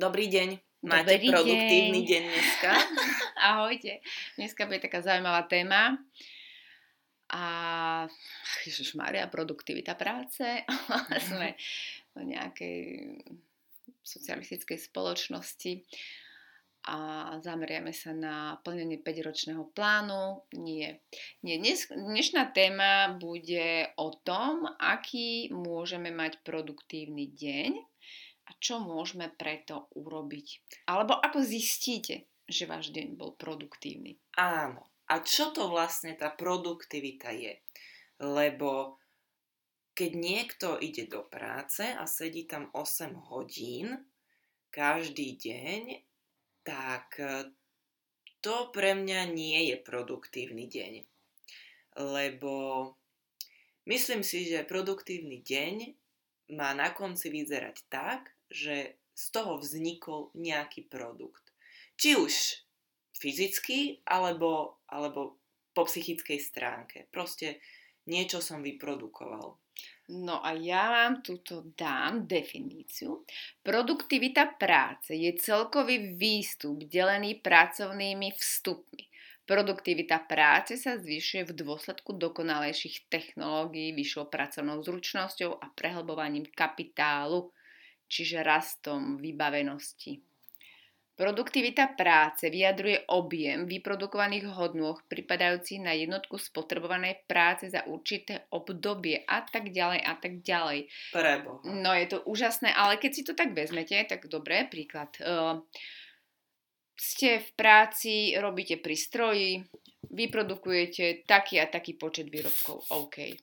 Dobrý deň. Máte Dobrý produktívny deň. deň dneska? Ahojte. Dneska bude taká zaujímavá téma. A Ježiš Maria, produktivita práce. Sme v nejakej socialistickej spoločnosti a zameriame sa na plnenie 5-ročného plánu. Nie. Nie. Dnes, dnešná téma bude o tom, aký môžeme mať produktívny deň a čo môžeme preto urobiť? Alebo ako zistíte, že váš deň bol produktívny? Áno. A čo to vlastne tá produktivita je? Lebo keď niekto ide do práce a sedí tam 8 hodín každý deň, tak e, to pre mňa nie je produktívny deň. Lebo myslím si, že produktívny deň má na konci vyzerať tak, že z toho vznikol nejaký produkt. Či už fyzicky, alebo, alebo po psychickej stránke. Proste niečo som vyprodukoval. No a ja vám tuto dám definíciu. Produktivita práce je celkový výstup delený pracovnými vstupmi. Produktivita práce sa zvyšuje v dôsledku dokonalejších technológií, vyššou pracovnou zručnosťou a prehlbovaním kapitálu čiže rastom vybavenosti. Produktivita práce vyjadruje objem vyprodukovaných hodnôt pripadajúcich na jednotku spotrebovanej práce za určité obdobie a tak ďalej a tak ďalej. Prebo. No je to úžasné, ale keď si to tak vezmete, tak dobré, príklad. Uh, ste v práci, robíte pri stroji, vyprodukujete taký a taký počet výrobkov. OK.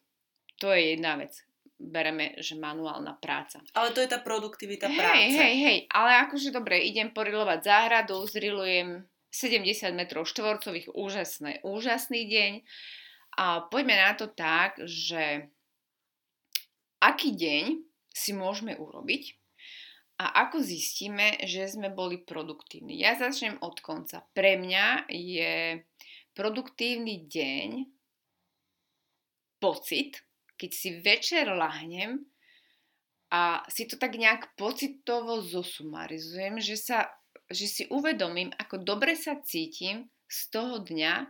To je jedna vec bereme, že manuálna práca. Ale to je tá produktivita hej, práce. Hej, hej, ale akože dobre, idem porilovať záhradu, zrilujem 70 metrov štvorcových, úžasné, úžasný deň. A poďme na to tak, že aký deň si môžeme urobiť a ako zistíme, že sme boli produktívni. Ja začnem od konca. Pre mňa je produktívny deň pocit, keď si večer lahnem a si to tak nejak pocitovo zosumarizujem, že, sa, že si uvedomím, ako dobre sa cítim z toho dňa,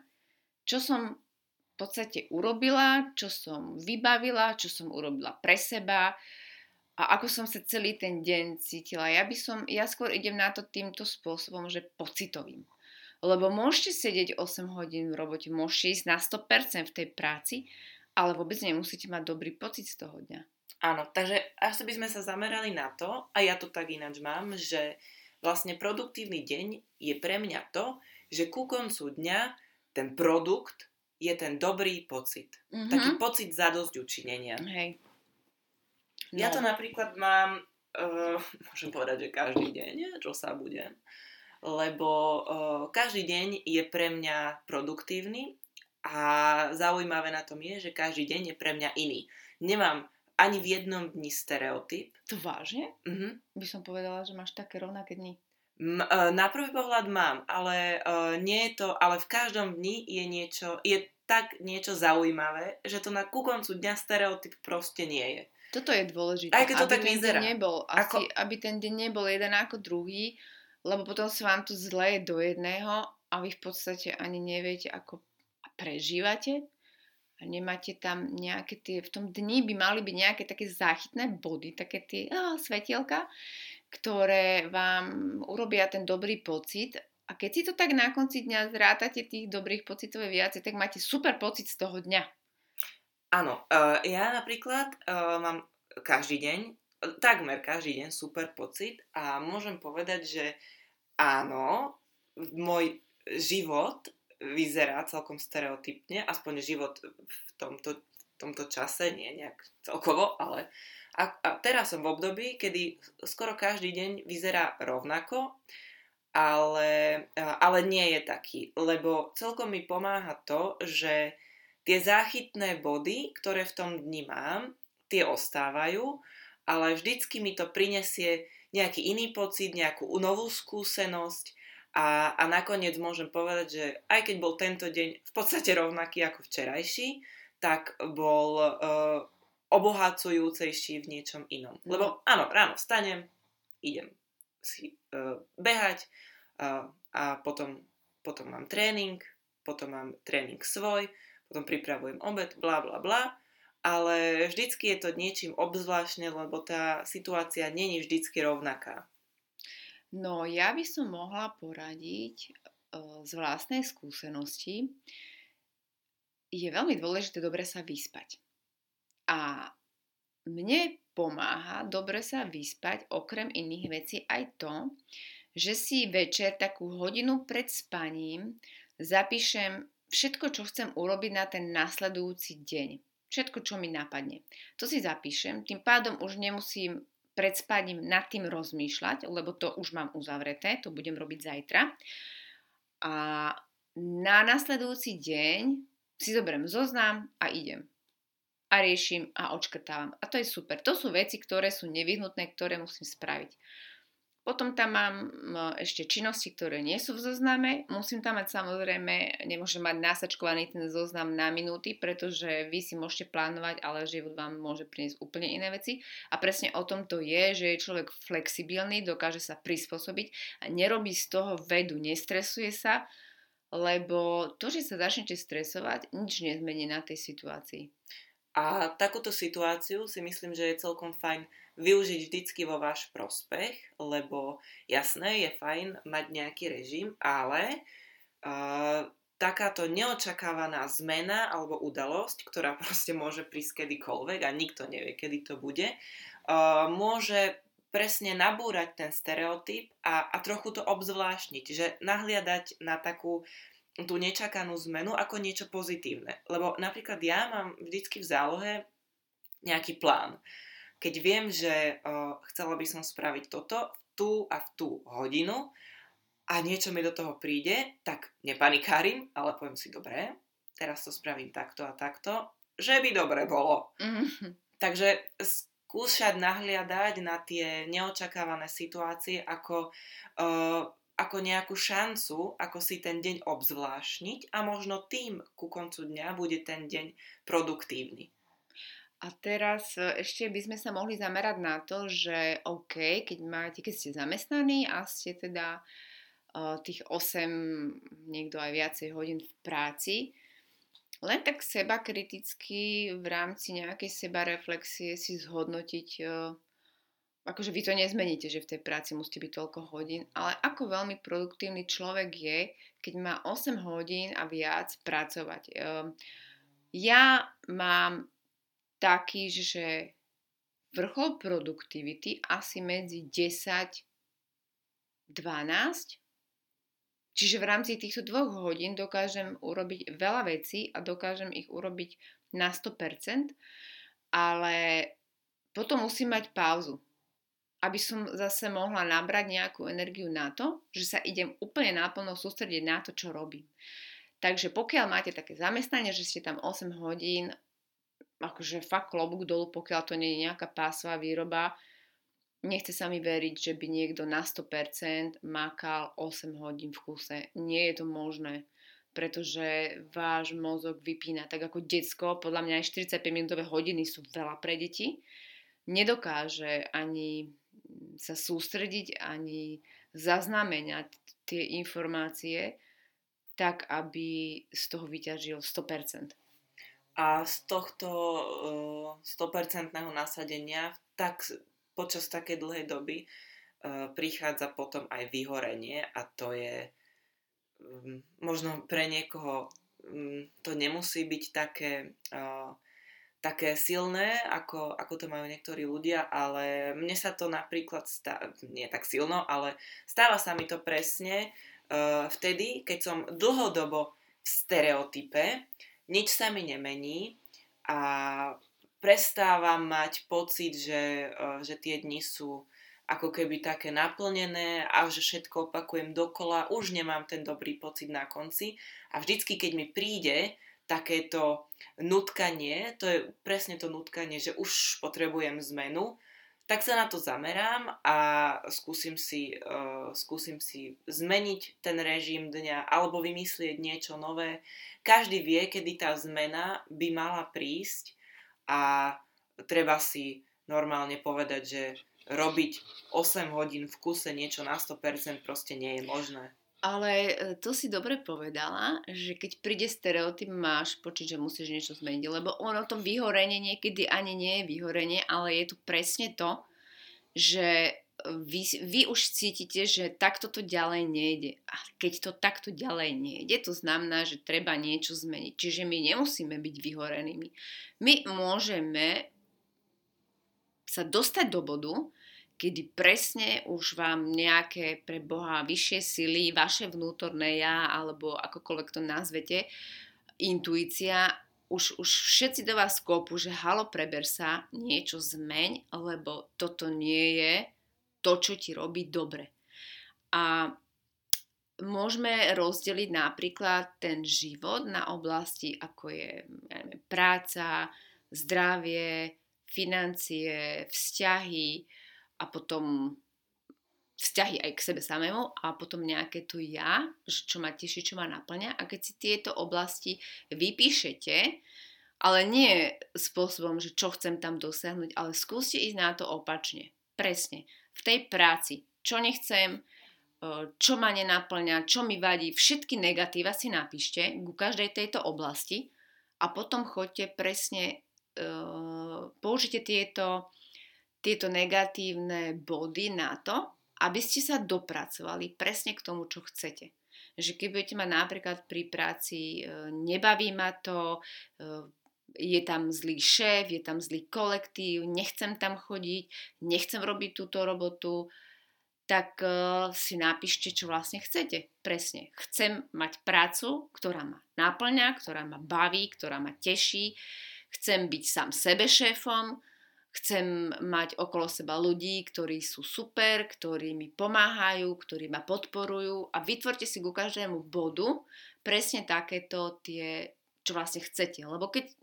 čo som v podstate urobila, čo som vybavila, čo som urobila pre seba a ako som sa celý ten deň cítila. Ja by som, ja skôr idem na to týmto spôsobom, že pocitovým. Lebo môžete sedieť 8 hodín v robote, môžete ísť na 100% v tej práci, ale vôbec nemusíte mať dobrý pocit z toho dňa. Áno, takže asi by sme sa zamerali na to, a ja to tak ináč mám, že vlastne produktívny deň je pre mňa to, že ku koncu dňa ten produkt je ten dobrý pocit. Mm-hmm. Taký pocit zadosť učinenia. Hej. No. Ja to napríklad mám, uh, môžem povedať, že každý deň, čo sa budem, lebo uh, každý deň je pre mňa produktívny a zaujímavé na tom je, že každý deň je pre mňa iný. Nemám ani v jednom dni stereotyp. To vážne? Uh-huh. By som povedala, že máš také rovnaké dni. Uh, na prvý pohľad mám, ale uh, nie je to, ale v každom dni je niečo, je tak niečo zaujímavé, že to na ku koncu dňa stereotyp proste nie je. Toto je dôležité. Aj keď to aby tak vyzerá. Nebol, asi, ako... aby ten deň nebol jeden ako druhý, lebo potom sa vám to zleje do jedného a vy v podstate ani neviete, ako prežívate a nemáte tam nejaké tie, v tom dni by mali byť nejaké také záchytné body, také tie oh, svetielka, ktoré vám urobia ten dobrý pocit a keď si to tak na konci dňa zrátate tých dobrých pocitov viacej, tak máte super pocit z toho dňa. Áno, uh, ja napríklad uh, mám každý deň, takmer každý deň super pocit a môžem povedať, že áno, môj život vyzerá celkom stereotypne, aspoň život v tomto, v tomto čase, nie nejak celkovo, ale a, a teraz som v období, kedy skoro každý deň vyzerá rovnako, ale, ale nie je taký, lebo celkom mi pomáha to, že tie záchytné body, ktoré v tom dni mám, tie ostávajú, ale vždycky mi to prinesie nejaký iný pocit, nejakú novú skúsenosť a, a nakoniec môžem povedať, že aj keď bol tento deň v podstate rovnaký ako včerajší, tak bol uh, obohacujúcejší v niečom inom. No. Lebo áno, ráno vstanem, idem si uh, behať uh, a potom, potom mám tréning, potom mám tréning svoj, potom pripravujem obed, bla bla bla, ale vždycky je to niečím obzvláštne, lebo tá situácia není vždycky rovnaká. No, ja by som mohla poradiť uh, z vlastnej skúsenosti. Je veľmi dôležité dobre sa vyspať. A mne pomáha dobre sa vyspať okrem iných vecí aj to, že si večer takú hodinu pred spaním zapíšem všetko, čo chcem urobiť na ten nasledujúci deň. Všetko, čo mi napadne. To si zapíšem, tým pádom už nemusím pred spaním nad tým rozmýšľať, lebo to už mám uzavreté, to budem robiť zajtra. A na nasledujúci deň si zoberiem zoznam a idem. A riešim a odškrtávam. A to je super. To sú veci, ktoré sú nevyhnutné, ktoré musím spraviť. Potom tam mám ešte činnosti, ktoré nie sú v zozname. Musím tam mať samozrejme, nemôžem mať nasačkovaný ten zoznam na minúty, pretože vy si môžete plánovať, ale život vám môže priniesť úplne iné veci. A presne o tom to je, že je človek flexibilný, dokáže sa prispôsobiť a nerobí z toho vedu, nestresuje sa, lebo to, že sa začnete stresovať, nič nezmení na tej situácii. A takúto situáciu si myslím, že je celkom fajn využiť vždycky vo váš prospech, lebo jasné, je fajn mať nejaký režim, ale uh, takáto neočakávaná zmena alebo udalosť, ktorá proste môže prísť kedykoľvek a nikto nevie, kedy to bude, uh, môže presne nabúrať ten stereotyp a, a trochu to obzvláštniť, že nahliadať na takú tú nečakanú zmenu ako niečo pozitívne. Lebo napríklad ja mám vždycky v zálohe nejaký plán. Keď viem, že uh, chcela by som spraviť toto v tú a v tú hodinu a niečo mi do toho príde, tak nepanikárim, ale poviem si, dobre, teraz to spravím takto a takto, že by dobre bolo. Mm-hmm. Takže skúšať nahliadať na tie neočakávané situácie ako uh, ako nejakú šancu, ako si ten deň obzvlášniť a možno tým ku koncu dňa bude ten deň produktívny. A teraz e, ešte by sme sa mohli zamerať na to, že OK, keď máte, keď ste zamestnaní a ste teda uh, tých 8, niekto aj viacej hodín v práci, len tak seba kriticky v rámci nejakej seba reflexie si zhodnotiť uh, akože vy to nezmeníte, že v tej práci musíte byť toľko hodín, ale ako veľmi produktívny človek je, keď má 8 hodín a viac pracovať. Ehm, ja mám taký, že vrchol produktivity asi medzi 10 12. Čiže v rámci týchto dvoch hodín dokážem urobiť veľa vecí a dokážem ich urobiť na 100%, ale potom musím mať pauzu aby som zase mohla nabrať nejakú energiu na to, že sa idem úplne náplno sústrediť na to, čo robím. Takže pokiaľ máte také zamestnanie, že ste tam 8 hodín, akože fakt klobúk dolu, pokiaľ to nie je nejaká pásová výroba, nechce sa mi veriť, že by niekto na 100% makal 8 hodín v kuse. Nie je to možné, pretože váš mozog vypína. Tak ako decko, podľa mňa aj 45 minútové hodiny sú veľa pre deti. Nedokáže ani sa sústrediť ani zaznamenať tie informácie tak, aby z toho vyťažil 100%. A z tohto uh, 100% nasadenia tak počas takej dlhej doby uh, prichádza potom aj vyhorenie a to je um, možno pre niekoho um, to nemusí byť také uh, také silné, ako, ako to majú niektorí ľudia, ale mne sa to napríklad stáva, nie tak silno, ale stáva sa mi to presne uh, vtedy, keď som dlhodobo v stereotype, nič sa mi nemení a prestávam mať pocit, že, uh, že tie dni sú ako keby také naplnené a že všetko opakujem dokola, už nemám ten dobrý pocit na konci a vždycky, keď mi príde takéto nutkanie, to je presne to nutkanie, že už potrebujem zmenu, tak sa na to zamerám a skúsim si, uh, skúsim si zmeniť ten režim dňa alebo vymyslieť niečo nové. Každý vie, kedy tá zmena by mala prísť a treba si normálne povedať, že robiť 8 hodín v kuse niečo na 100% proste nie je možné. Ale e, to si dobre povedala, že keď príde stereotyp, máš pocit, že musíš niečo zmeniť, lebo ono to vyhorenie niekedy ani nie je vyhorenie, ale je to presne to, že vy, vy už cítite, že takto to ďalej nejde. A keď to takto ďalej nejde, to znamená, že treba niečo zmeniť. Čiže my nemusíme byť vyhorenými. My môžeme sa dostať do bodu, kedy presne už vám nejaké pre Boha vyššie sily, vaše vnútorné ja, alebo akokoľvek to nazvete, intuícia, už, už všetci do vás kopu, že halo, preber sa, niečo zmeň, lebo toto nie je to, čo ti robí dobre. A môžeme rozdeliť napríklad ten život na oblasti, ako je neviem, práca, zdravie, financie, vzťahy, a potom vzťahy aj k sebe samému a potom nejaké tu ja, čo ma teší, čo ma naplňa. A keď si tieto oblasti vypíšete, ale nie spôsobom, že čo chcem tam dosiahnuť, ale skúste ísť na to opačne. Presne. V tej práci. Čo nechcem, čo ma nenaplňa, čo mi vadí, všetky negatíva si napíšte ku každej tejto oblasti a potom choďte presne, použite tieto tieto negatívne body na to, aby ste sa dopracovali presne k tomu, čo chcete. Že keď budete mať napríklad pri práci e, nebaví ma to, e, je tam zlý šéf, je tam zlý kolektív, nechcem tam chodiť, nechcem robiť túto robotu, tak uh, si napíšte, čo vlastne chcete. Presne. Chcem mať prácu, ktorá ma naplňa, ktorá ma baví, ktorá ma teší. Chcem byť sám sebe šéfom, Chcem mať okolo seba ľudí, ktorí sú super, ktorí mi pomáhajú, ktorí ma podporujú a vytvorte si ku každému bodu presne takéto tie, čo vlastne chcete. Lebo keď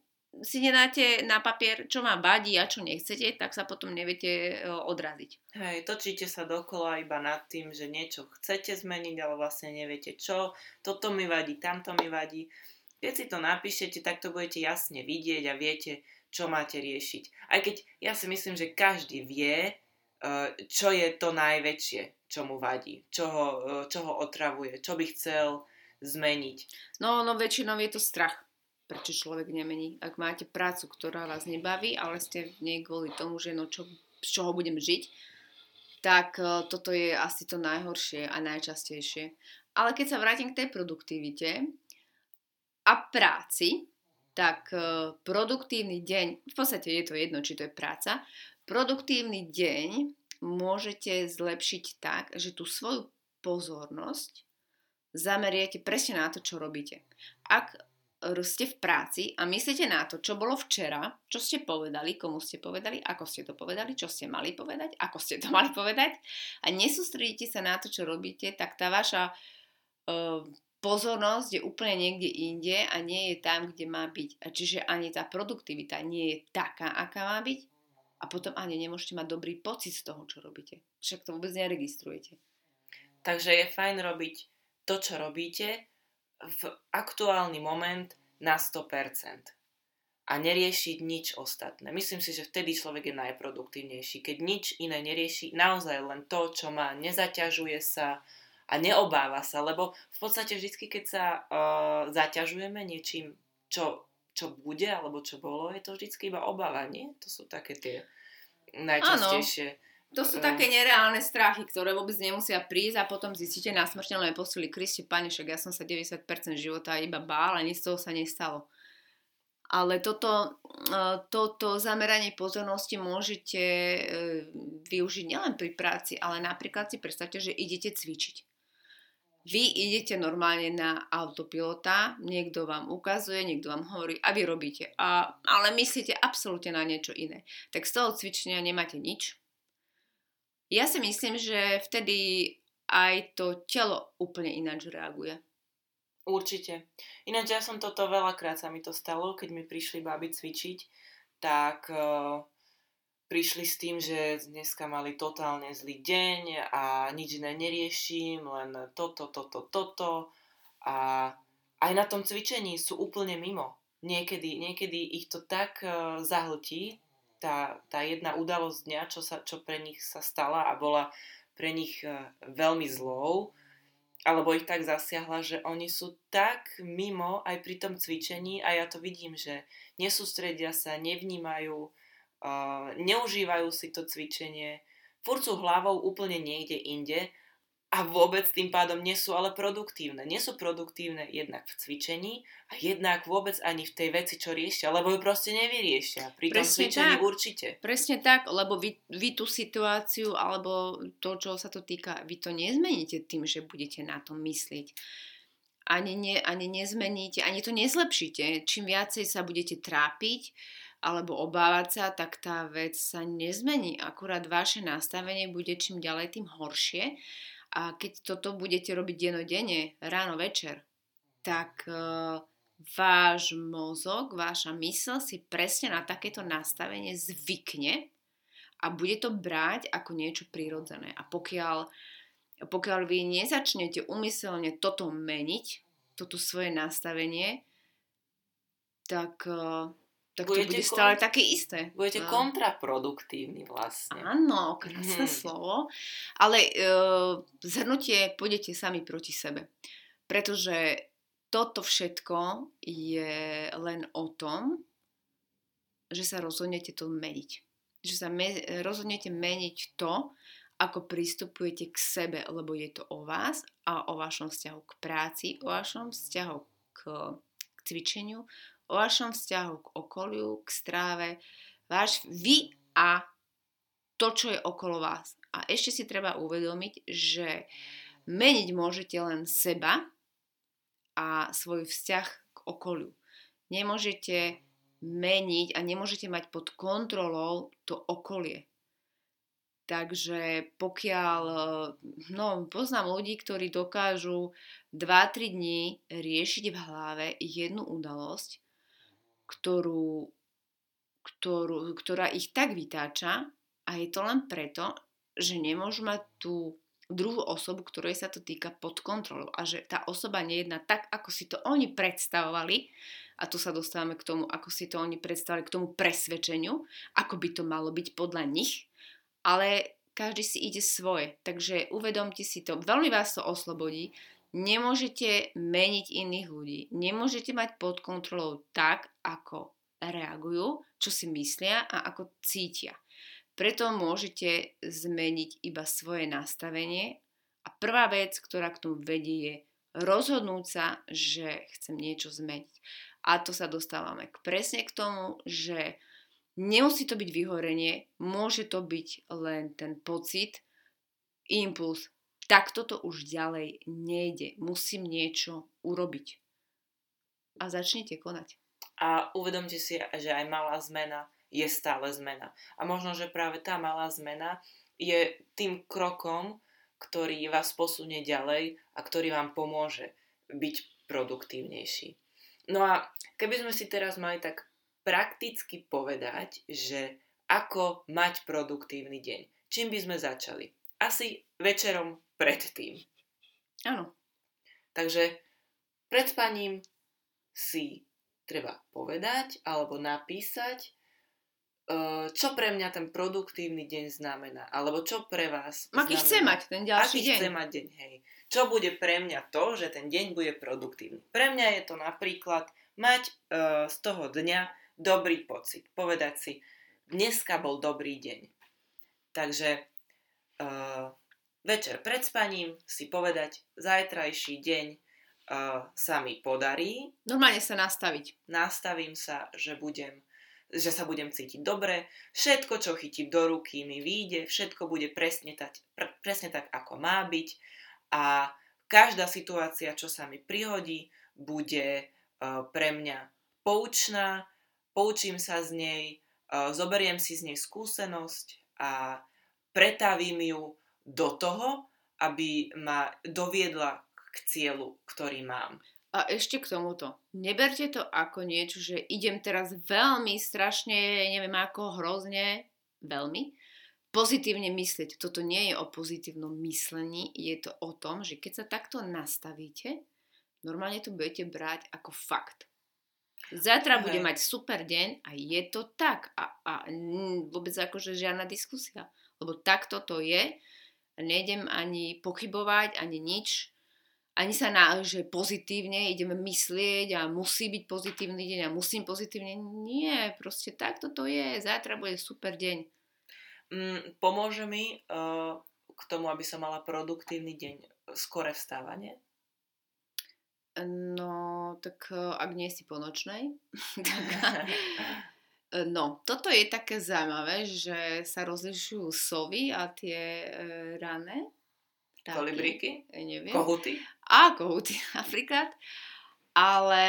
si nedáte na papier, čo vám vadí a čo nechcete, tak sa potom neviete e, odraziť. Hej, točíte sa dokola iba nad tým, že niečo chcete zmeniť, ale vlastne neviete čo. Toto mi vadí, tamto mi vadí. Keď si to napíšete, tak to budete jasne vidieť a viete, čo máte riešiť. Aj keď ja si myslím, že každý vie, e, čo je to najväčšie, čo mu vadí, čo ho, e, čo ho otravuje, čo by chcel zmeniť. No, no väčšinou je to strach, prečo človek nemení. Ak máte prácu, ktorá vás nebaví, ale ste v nej kvôli tomu, že no čo, z čoho budem žiť, tak e, toto je asi to najhoršie a najčastejšie. Ale keď sa vrátim k tej produktivite a práci, tak e, produktívny deň, v podstate je to jedno, či to je práca, produktívny deň môžete zlepšiť tak, že tú svoju pozornosť zameriete presne na to, čo robíte. Ak ste v práci a myslíte na to, čo bolo včera, čo ste povedali, komu ste povedali, ako ste to povedali, čo ste mali povedať, ako ste to mali povedať a nesústredíte sa na to, čo robíte, tak tá vaša uh, pozornosť je úplne niekde inde a nie je tam, kde má byť. A čiže ani tá produktivita nie je taká, aká má byť a potom ani nemôžete mať dobrý pocit z toho, čo robíte. Však to vôbec neregistrujete. Takže je fajn robiť to, čo robíte v aktuálny moment na 100% a neriešiť nič ostatné. Myslím si, že vtedy človek je najproduktívnejší, keď nič iné nerieši, naozaj len to, čo má, nezaťažuje sa, a neobáva sa, lebo v podstate vždy, keď sa uh, zaťažujeme niečím, čo, čo bude alebo čo bolo, je to vždy iba obáva, nie? To sú také tie najčastejšie. Áno. To sú také nereálne strachy, ktoré vôbec nemusia prísť a potom zistíte na smrteľnej posteli, Kristi, pane, však ja som sa 90% života iba bál a nič z toho sa nestalo. Ale toto, e, toto zameranie pozornosti môžete e, využiť nielen pri práci, ale napríklad si predstavte, že idete cvičiť. Vy idete normálne na autopilota, niekto vám ukazuje, niekto vám hovorí a vy robíte. A, ale myslíte absolútne na niečo iné. Tak z toho cvičenia nemáte nič. Ja si myslím, že vtedy aj to telo úplne ináč reaguje. Určite. Ináč ja som toto veľakrát sa mi to stalo, keď mi prišli baby cvičiť, tak uh, prišli s tým, že dneska mali totálne zlý deň a nič iné neriešim, len toto, toto, toto a aj na tom cvičení sú úplne mimo. Niekedy, niekedy ich to tak uh, zahltí, tá, tá jedna udalosť dňa, čo, sa, čo pre nich sa stala a bola pre nich e, veľmi zlou, alebo ich tak zasiahla, že oni sú tak mimo aj pri tom cvičení a ja to vidím, že nesústredia sa, nevnímajú, uh, neužívajú si to cvičenie, furt sú hlavou úplne niekde inde a vôbec tým pádom nie sú ale produktívne. Nie sú produktívne jednak v cvičení a jednak vôbec ani v tej veci, čo riešia, lebo ju proste nevyriešia. Pri tom cvičení tak. určite. Presne tak, lebo vy, vy tú situáciu alebo to, čo sa to týka, vy to nezmeníte tým, že budete na to myslieť. Ani, ne, ani nezmeníte, ani to nezlepšíte. Čím viacej sa budete trápiť, alebo obávať sa, tak tá vec sa nezmení. Akurát vaše nastavenie bude čím ďalej tým horšie a keď toto budete robiť denodene, ráno, večer, tak uh, váš mozog, váša mysl si presne na takéto nastavenie zvykne a bude to brať ako niečo prirodzené. A pokiaľ, pokiaľ vy nezačnete umyselne toto meniť, toto svoje nastavenie, tak uh, tak budete to bude stále také isté. Budete no. kontraproduktívni vlastne. Áno, krásne hmm. slovo. Ale uh, zhrnutie pôjdete sami proti sebe. Pretože toto všetko je len o tom, že sa rozhodnete to meniť. Že sa me- rozhodnete meniť to, ako pristupujete k sebe, lebo je to o vás a o vašom vzťahu k práci, o vašom vzťahu k, k cvičeniu, o vašom vzťahu k okoliu, k stráve, váš vy a to, čo je okolo vás. A ešte si treba uvedomiť, že meniť môžete len seba a svoj vzťah k okoliu. Nemôžete meniť a nemôžete mať pod kontrolou to okolie. Takže pokiaľ, no poznám ľudí, ktorí dokážu 2-3 dní riešiť v hlave jednu udalosť ktorú, ktorú, ktorá ich tak vytáča a je to len preto, že nemôžu mať tú druhú osobu, ktorej sa to týka pod kontrolou a že tá osoba nejedná tak, ako si to oni predstavovali a tu sa dostávame k tomu, ako si to oni predstavili, k tomu presvedčeniu, ako by to malo byť podľa nich, ale každý si ide svoje, takže uvedomte si to, veľmi vás to oslobodí, Nemôžete meniť iných ľudí. Nemôžete mať pod kontrolou tak, ako reagujú, čo si myslia a ako cítia. Preto môžete zmeniť iba svoje nastavenie a prvá vec, ktorá k tomu vedie, je rozhodnúť sa, že chcem niečo zmeniť. A to sa dostávame k presne k tomu, že nemusí to byť vyhorenie, môže to byť len ten pocit, impuls, tak toto už ďalej nejde. Musím niečo urobiť. A začnite konať. A uvedomte si, že aj malá zmena je stále zmena. A možno, že práve tá malá zmena je tým krokom, ktorý vás posunie ďalej a ktorý vám pomôže byť produktívnejší. No a keby sme si teraz mali tak prakticky povedať, že ako mať produktívny deň, čím by sme začali? Asi večerom predtým. Áno. Takže pred spaním si treba povedať alebo napísať, e, čo pre mňa ten produktívny deň znamená, alebo čo pre vás Aký chce mať ten ďalší aký deň. chce mať deň, hej. Čo bude pre mňa to, že ten deň bude produktívny. Pre mňa je to napríklad mať uh, z toho dňa dobrý pocit. Povedať si, dneska bol dobrý deň. Takže uh, večer pred spaním si povedať, zajtrajší deň uh, sa mi podarí. Normálne sa nastaviť. Nastavím sa, že budem že sa budem cítiť dobre, všetko, čo chytím do ruky, mi vyjde, všetko bude presne tak, pre, presne tak, ako má byť a každá situácia, čo sa mi prihodí, bude uh, pre mňa poučná, poučím sa z nej, uh, zoberiem si z nej skúsenosť a pretavím ju do toho, aby ma doviedla k cieľu, ktorý mám. A ešte k tomuto. Neberte to ako niečo, že idem teraz veľmi strašne, neviem ako, hrozne, veľmi, pozitívne myslieť. Toto nie je o pozitívnom myslení, je to o tom, že keď sa takto nastavíte, normálne to budete brať ako fakt. Zajtra bude mať super deň a je to tak. A, a vôbec akože žiadna diskusia. Lebo takto to je. Nejdem ani pochybovať, ani nič. Ani sa na, že pozitívne ideme myslieť a musí byť pozitívny deň a musím pozitívne. Nie, proste takto to je. Zajtra bude super deň. Mm, pomôže mi uh, k tomu, aby som mala produktívny deň skore vstávanie? No, tak e, ak nie si po nočnej, tak... E, no, toto je také zaujímavé, že sa rozlišujú sovy a tie e, rané. Kolibríky? Neviem. Kohuty? A, kohuty napríklad. Ale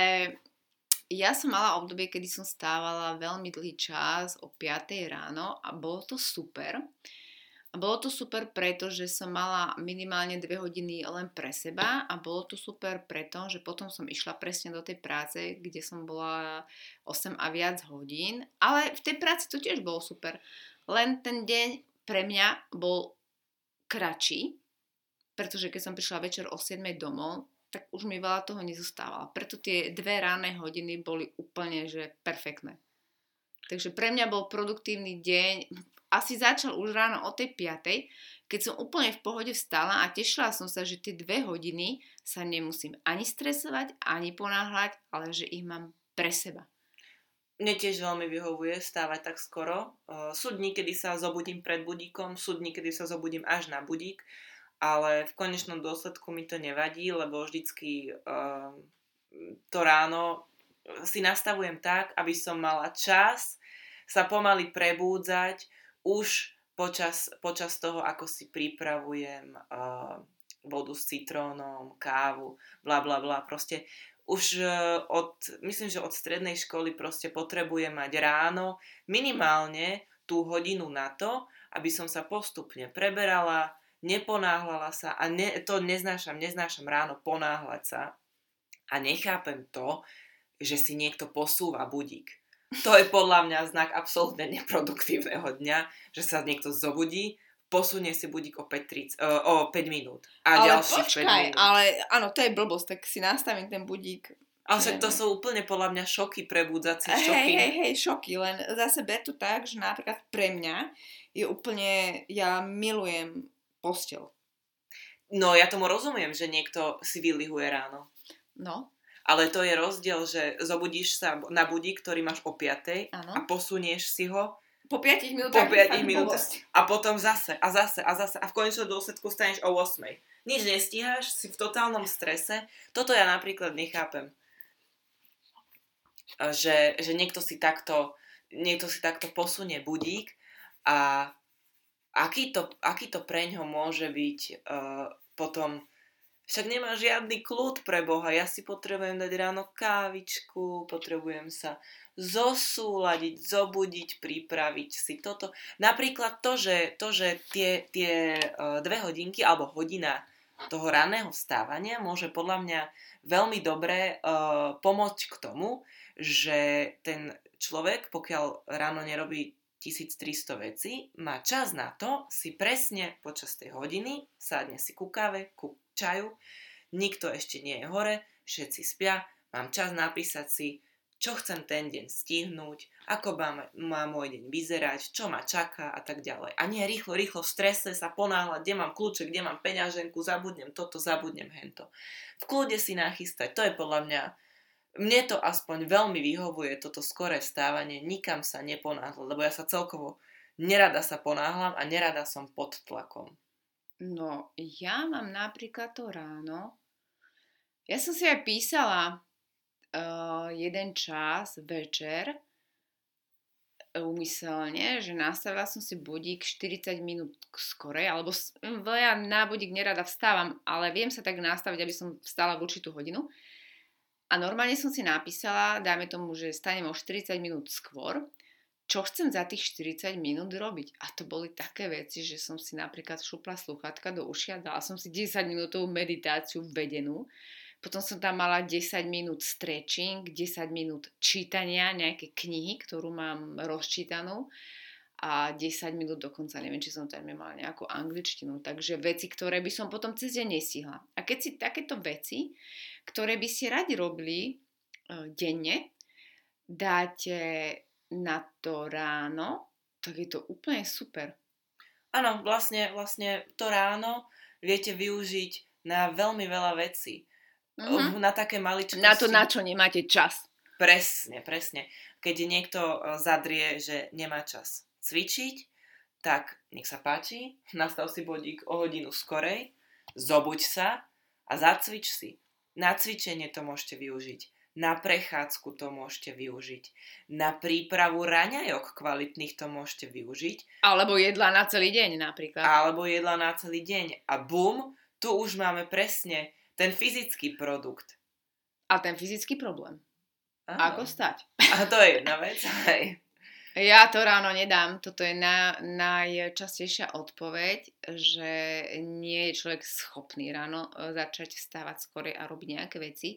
ja som mala obdobie, kedy som stávala veľmi dlhý čas o 5 ráno a bolo to super. A bolo to super preto, že som mala minimálne dve hodiny len pre seba a bolo to super preto, že potom som išla presne do tej práce, kde som bola 8 a viac hodín. Ale v tej práci to tiež bolo super. Len ten deň pre mňa bol kratší, pretože keď som prišla večer o 7 domov, tak už mi veľa toho nezostávalo. Preto tie dve ráne hodiny boli úplne že perfektné. Takže pre mňa bol produktívny deň, asi začal už ráno o tej 5, keď som úplne v pohode vstala a tešila som sa, že tie dve hodiny sa nemusím ani stresovať, ani ponáhľať, ale že ich mám pre seba. Mne tiež veľmi vyhovuje stávať tak skoro. Sú dní, kedy sa zobudím pred budíkom, sú dní, kedy sa zobudím až na budík, ale v konečnom dôsledku mi to nevadí, lebo vždycky uh, to ráno si nastavujem tak, aby som mala čas sa pomaly prebúdzať, už počas, počas toho, ako si pripravujem uh, vodu s citrónom, kávu, bla bla bla, proste už uh, od, myslím, že od strednej školy proste potrebujem mať ráno minimálne tú hodinu na to, aby som sa postupne preberala, neponáhlala sa a ne, to neznášam, neznášam ráno ponáhľať sa a nechápem to, že si niekto posúva budík to je podľa mňa znak absolútne neproduktívneho dňa, že sa niekto zobudí, posunie si budík o 5, 30, uh, o 5 minút. A ale ďalších počkaj, 5 minút. ale áno, to je blbosť, tak si nastavím ten budík. Ale však to sú úplne podľa mňa šoky, prebudzacie šoky. Hej, hej, hej, šoky, len zase ber to tak, že napríklad pre mňa je úplne, ja milujem postel. No ja tomu rozumiem, že niekto si vylihuje ráno. No, ale to je rozdiel, že zobudíš sa na budík, ktorý máš o 5 Áno. a posunieš si ho po 5 minútach. po 5 minútach a potom zase a zase a zase a v konečnom dôsledku staneš o 8. Nič nestíhaš, si v totálnom strese. Toto ja napríklad nechápem. Že, že niekto si takto niekto si takto posunie budík a aký to, aký to preňho môže byť uh, potom však nemá žiadny kľud pre Boha. Ja si potrebujem dať ráno kávičku, potrebujem sa zosúľadiť, zobudiť, pripraviť si toto. Napríklad to, že, to, že tie, tie uh, dve hodinky alebo hodina toho raného vstávania môže podľa mňa veľmi dobre uh, pomôcť k tomu, že ten človek, pokiaľ ráno nerobí 1300 vecí, má čas na to si presne počas tej hodiny sadne si ku káve, ku čaju, nikto ešte nie je hore, všetci spia, mám čas napísať si, čo chcem ten deň stihnúť, ako má, má môj deň vyzerať, čo ma čaká a tak ďalej. A nie rýchlo, rýchlo v strese sa ponáhľať, kde mám kľúče, kde mám peňaženku, zabudnem toto, zabudnem hento. V kľude si nachystať, to je podľa mňa, mne to aspoň veľmi vyhovuje, toto skoré stávanie, nikam sa neponáhľať, lebo ja sa celkovo nerada sa ponáhľam a nerada som pod tlakom. No, ja mám napríklad to ráno. Ja som si aj písala uh, jeden čas večer umyselne, že nastavila som si budík 40 minút skorej, alebo ja na budík nerada vstávam, ale viem sa tak nastaviť, aby som vstala v určitú hodinu. A normálne som si napísala, dáme tomu, že stanem o 40 minút skôr čo chcem za tých 40 minút robiť. A to boli také veci, že som si napríklad šupla sluchatka do ušia, dala som si 10 minútovú meditáciu vedenú, potom som tam mala 10 minút stretching, 10 minút čítania nejaké knihy, ktorú mám rozčítanú a 10 minút dokonca, neviem, či som tam mala nejakú angličtinu, takže veci, ktoré by som potom cez deň nesihla. A keď si takéto veci, ktoré by ste radi robili uh, denne, dáte na to ráno, tak je to úplne super. Áno, vlastne, vlastne to ráno viete využiť na veľmi veľa vecí. Mm-hmm. Na také maličkosti. Na to, na čo nemáte čas. Presne, presne. Keď niekto e, zadrie, že nemá čas cvičiť, tak nech sa páči, nastav si bodík o hodinu skorej, zobuď sa a zacvič si. Na cvičenie to môžete využiť. Na prechádzku to môžete využiť. Na prípravu raňajok kvalitných to môžete využiť. Alebo jedla na celý deň napríklad. Alebo jedla na celý deň. A bum, tu už máme presne ten fyzický produkt. A ten fyzický problém. Aha. Ako stať? A to je jedna vec. Hej. Ja to ráno nedám. Toto je na, najčastejšia odpoveď, že nie je človek schopný ráno e, začať vstávať skore a robiť nejaké veci.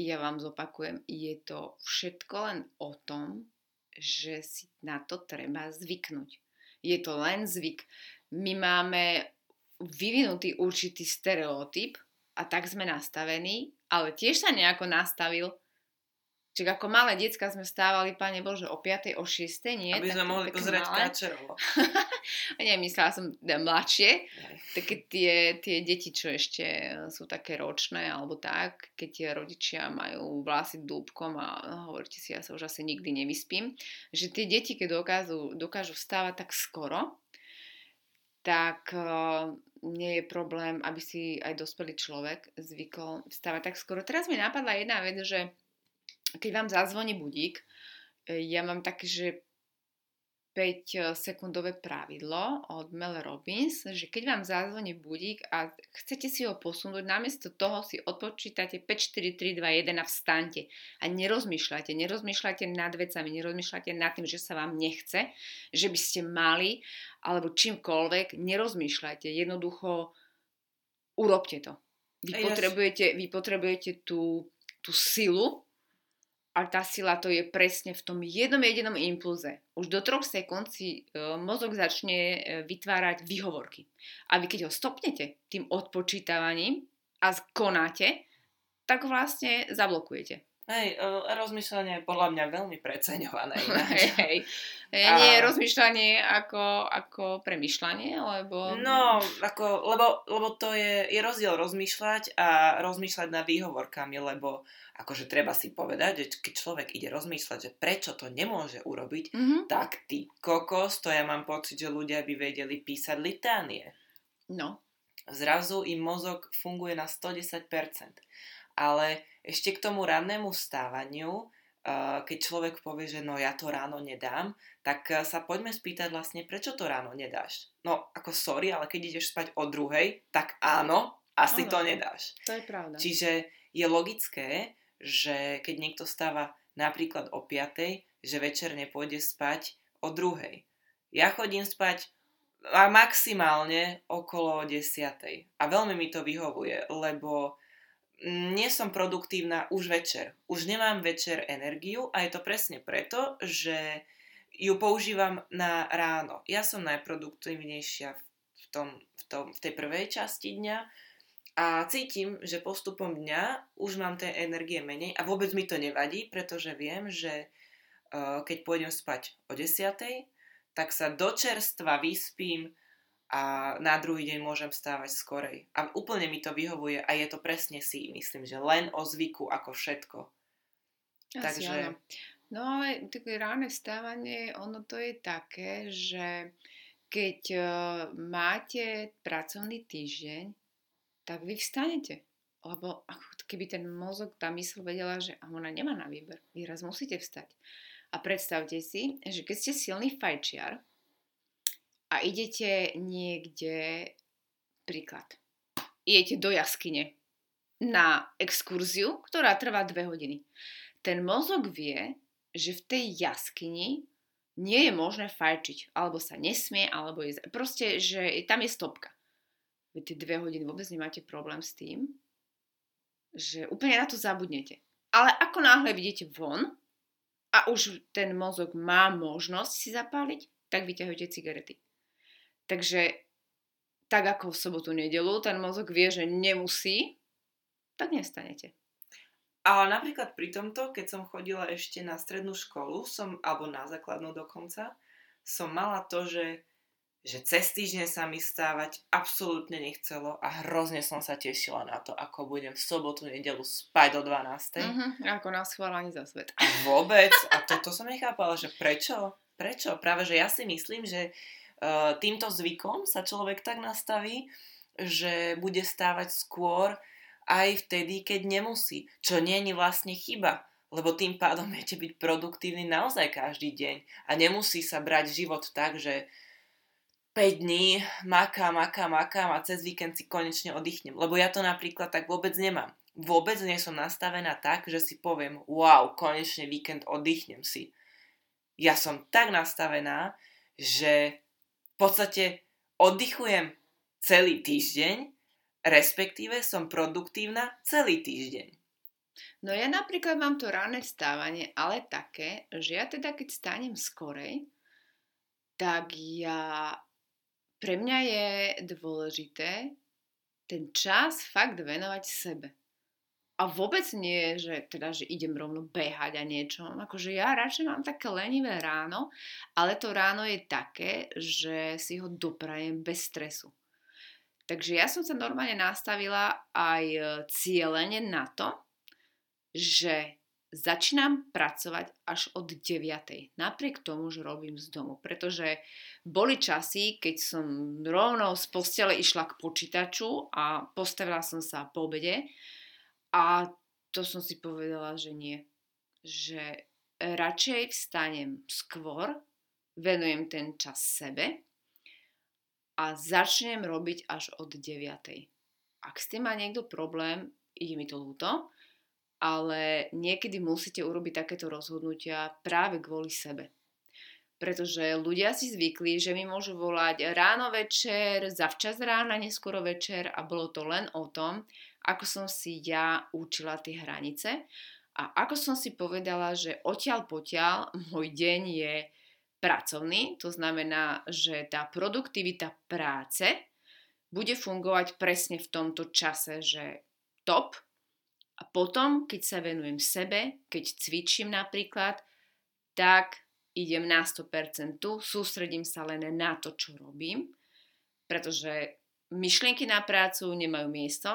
Ja vám zopakujem, je to všetko len o tom, že si na to treba zvyknúť. Je to len zvyk. My máme vyvinutý určitý stereotyp a tak sme nastavení, ale tiež sa nejako nastavil Čiže ako malé decka sme stávali, pane Bože, o 5. o 6. nie? Aby sme mohli pozerať káčerovo. nie, myslela som mladšie. Také tie, tie deti, čo ešte sú také ročné, alebo tak, keď tie rodičia majú vlasy dúbkom a hovoríte si, ja sa už asi nikdy nevyspím, že tie deti, keď dokážu, dokážu vstávať tak skoro, tak uh, nie je problém, aby si aj dospelý človek zvykol vstávať tak skoro. Teraz mi napadla jedna vec, že keď vám zazvoní budík, e, ja mám také, že 5 sekundové pravidlo od Mel Robbins, že keď vám zazvoní budík a chcete si ho posunúť, namiesto toho si odpočítate 5, 4, 3, 2, 1 a vstante. A nerozmýšľate, nerozmýšľate nad vecami, nerozmýšľate nad tým, že sa vám nechce, že by ste mali, alebo čímkoľvek, nerozmýšľajte. Jednoducho urobte to. Vy potrebujete, vy potrebujete tú, tú silu, a tá sila to je presne v tom jednom jedinom impulze. Už do troch sekúnd si e, mozog začne e, vytvárať výhovorky. A vy keď ho stopnete tým odpočítavaním a konáte, tak vlastne zablokujete. Hej, e, rozmýšľanie je podľa mňa veľmi preceňované. hej. A... Nie je rozmýšľanie ako, ako premýšľanie, lebo... No, ako, lebo, lebo to je, je rozdiel rozmýšľať a rozmýšľať nad výhovorkami, lebo akože treba si povedať, že keď človek ide rozmýšľať, že prečo to nemôže urobiť, mm-hmm. tak ty kokos, to ja mám pocit, že ľudia by vedeli písať litánie. No. Zrazu im mozog funguje na 110%. Ale ešte k tomu rannému stávaniu, keď človek povie, že no ja to ráno nedám, tak e, sa poďme spýtať vlastne, prečo to ráno nedáš. No ako sorry, ale keď ideš spať o druhej, tak áno, asi ano, to nedáš. To je pravda. Čiže je logické, že keď niekto stáva napríklad o 5, že večer nepôjde spať o druhej. Ja chodím spať a maximálne okolo 10. A veľmi mi to vyhovuje, lebo nie som produktívna už večer. Už nemám večer energiu a je to presne preto, že ju používam na ráno. Ja som najproduktívnejšia v, tom, v, tom, v tej prvej časti dňa a cítim, že postupom dňa už mám tej energie menej a vôbec mi to nevadí, pretože viem, že uh, keď pôjdem spať o 10, tak sa do čerstva vyspím a na druhý deň môžem stávať skorej. A úplne mi to vyhovuje a je to presne si, myslím, že len o zvyku ako všetko. Asi Takže... Áno. No ale také ráne vstávanie, ono to je také, že keď uh, máte pracovný týždeň, tak vy vstanete. Lebo ako keby ten mozog, tá mysl vedela, že ona nemá na výber. Vy raz musíte vstať. A predstavte si, že keď ste silný fajčiar, a idete niekde, príklad, idete do jaskyne na exkurziu, ktorá trvá dve hodiny. Ten mozog vie, že v tej jaskyni nie je možné fajčiť, alebo sa nesmie, alebo je... Proste, že tam je stopka. Vy tie dve hodiny vôbec nemáte problém s tým, že úplne na to zabudnete. Ale ako náhle vidíte von a už ten mozog má možnosť si zapáliť, tak vyťahujete cigarety. Takže tak ako v sobotu nedelu ten mozog vie, že nemusí, tak nestanete. Ale napríklad pri tomto, keď som chodila ešte na strednú školu, som, alebo na základnú dokonca, som mala to, že, že cez týždeň sa mi stávať absolútne nechcelo a hrozne som sa tešila na to, ako budem v sobotu, nedelu spať do 12. Uh-huh, ako na schválení za svet. A vôbec. A toto som nechápala, že prečo? Prečo? Práve, že ja si myslím, že týmto zvykom sa človek tak nastaví, že bude stávať skôr aj vtedy, keď nemusí. Čo nie je vlastne chyba, lebo tým pádom viete byť produktívny naozaj každý deň a nemusí sa brať život tak, že 5 dní makám, makám, makám a cez víkend si konečne oddychnem. Lebo ja to napríklad tak vôbec nemám. Vôbec nie som nastavená tak, že si poviem, wow, konečne víkend oddychnem si. Ja som tak nastavená, že podstate oddychujem celý týždeň respektíve som produktívna celý týždeň. No ja napríklad mám to ranné vstávanie, ale také, že ja teda keď stánem skorej, tak ja, pre mňa je dôležité ten čas fakt venovať sebe. A vôbec nie, že teda, že idem rovno behať a niečo. Akože ja radšej mám také lenivé ráno, ale to ráno je také, že si ho doprajem bez stresu. Takže ja som sa normálne nastavila aj e, cieľene na to, že začínam pracovať až od 9. Napriek tomu, že robím z domu. Pretože boli časy, keď som rovno z postele išla k počítaču a postavila som sa po obede a to som si povedala, že nie. Že radšej vstanem skôr, venujem ten čas sebe a začnem robiť až od 9. Ak s tým má niekto problém, ide mi to ľúto, ale niekedy musíte urobiť takéto rozhodnutia práve kvôli sebe. Pretože ľudia si zvykli, že mi môžu volať ráno večer, zavčas rána, neskoro večer a bolo to len o tom, ako som si ja učila tie hranice a ako som si povedala, že odtiaľ potiaľ môj deň je pracovný, to znamená, že tá produktivita práce bude fungovať presne v tomto čase, že top. A potom, keď sa venujem sebe, keď cvičím napríklad, tak idem na 100% tu, sústredím sa len na to, čo robím, pretože myšlienky na prácu nemajú miesto,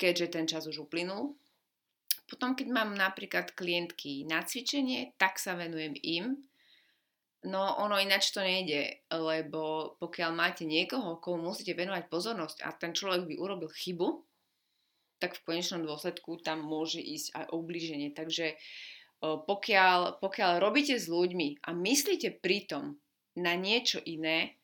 keďže ten čas už uplynul. Potom, keď mám napríklad klientky na cvičenie, tak sa venujem im, No ono ináč to nejde, lebo pokiaľ máte niekoho, komu musíte venovať pozornosť a ten človek by urobil chybu, tak v konečnom dôsledku tam môže ísť aj oblíženie. Takže pokiaľ, pokiaľ robíte s ľuďmi a myslíte pritom na niečo iné,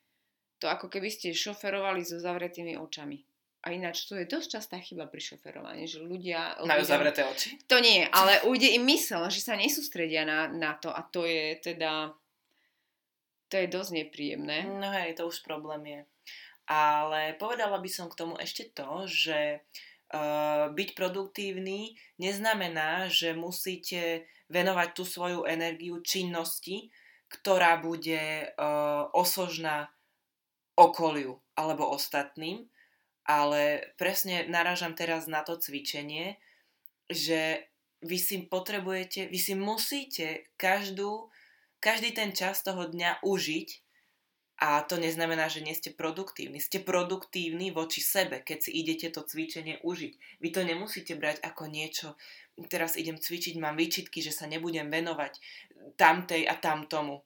to ako keby ste šoferovali so zavretými očami. A ináč to je dosť častá chyba pri šoferovaní, že ľudia... Majú zavreté oči? To nie, ale ujde im mysel, že sa nesústredia na, na to a to je teda to je dosť nepríjemné. No hej, to už problém je. Ale povedala by som k tomu ešte to, že uh, byť produktívny neznamená, že musíte venovať tú svoju energiu činnosti, ktorá bude uh, osožná okoliu alebo ostatným, ale presne narážam teraz na to cvičenie, že vy si potrebujete, vy si musíte každú každý ten čas toho dňa užiť a to neznamená, že nie ste produktívni. Ste produktívni voči sebe, keď si idete to cvičenie užiť. Vy to nemusíte brať ako niečo, teraz idem cvičiť, mám výčitky, že sa nebudem venovať tamtej a tamtomu.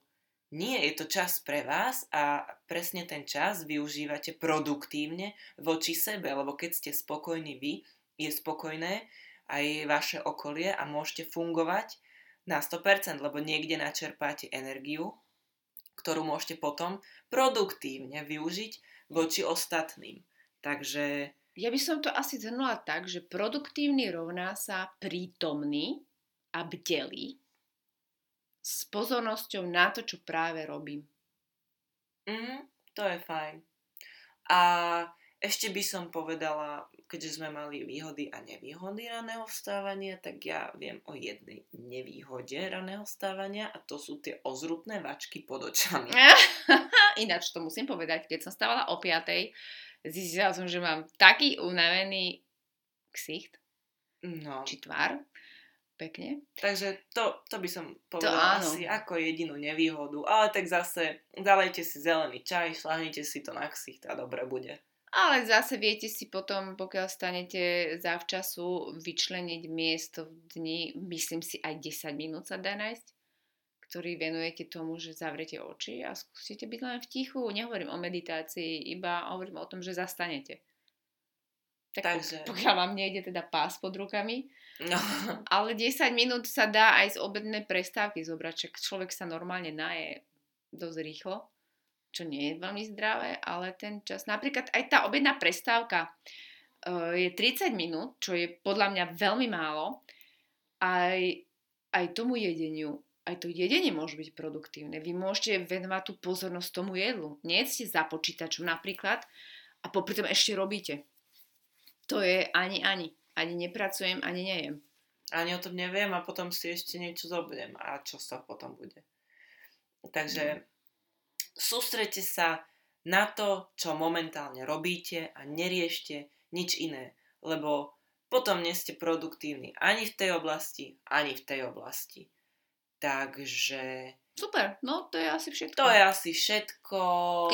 Nie, je to čas pre vás a presne ten čas využívate produktívne voči sebe, lebo keď ste spokojní vy, je spokojné aj vaše okolie a môžete fungovať na 100%, lebo niekde načerpáte energiu, ktorú môžete potom produktívne využiť voči ostatným. Takže... Ja by som to asi zhrnula tak, že produktívny rovná sa prítomný a bdelý s pozornosťou na to, čo práve robím. Mm, to je fajn. A ešte by som povedala, keďže sme mali výhody a nevýhody raného vstávania, tak ja viem o jednej nevýhode raného vstávania a to sú tie ozrutné vačky pod očami. Ináč to musím povedať, keď som stávala o 5. zistila som, že mám taký unavený ksicht, no. či tvár, Pekne. Takže to, to by som povedala to asi ako jedinú nevýhodu. Ale tak zase zalejte si zelený čaj, šlahnite si to na ksicht a dobre bude. Ale zase viete si potom, pokiaľ stanete zavčasu, vyčleniť miesto v dni, myslím si aj 10 minút sa dá nájsť, ktorý venujete tomu, že zavrete oči a skúsite byť len v tichu. Nehovorím o meditácii, iba hovorím o tom, že zastanete. Tak Takže... pokiaľ vám nejde teda pás pod rukami. No. Ale 10 minút sa dá aj z obednej prestávky zobrať, čak človek sa normálne naje dosť rýchlo čo nie je veľmi zdravé, ale ten čas, napríklad aj tá obedná prestávka uh, je 30 minút, čo je podľa mňa veľmi málo, aj, aj tomu jedeniu, aj to jedenie môže byť produktívne. Vy môžete venovať tú pozornosť tomu jedlu. Nie ste za počítačom napríklad a popri tom ešte robíte. To je ani ani. Ani nepracujem, ani nejem. Ani o tom neviem a potom si ešte niečo zobudem. A čo sa potom bude? Takže no sústrete sa na to, čo momentálne robíte a neriešte nič iné, lebo potom nie ste produktívni ani v tej oblasti, ani v tej oblasti. Takže... Super, no to je asi všetko. To je asi všetko.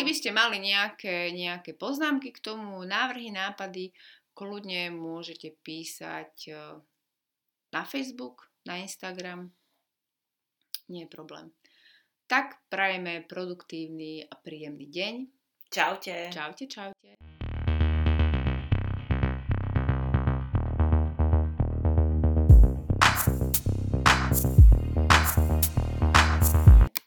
Keby ste mali nejaké, nejaké poznámky k tomu, návrhy, nápady, kľudne môžete písať eh, na Facebook, na Instagram. Nie je problém. Tak prajeme produktívny a príjemný deň. Čaute. Čaute, čaute.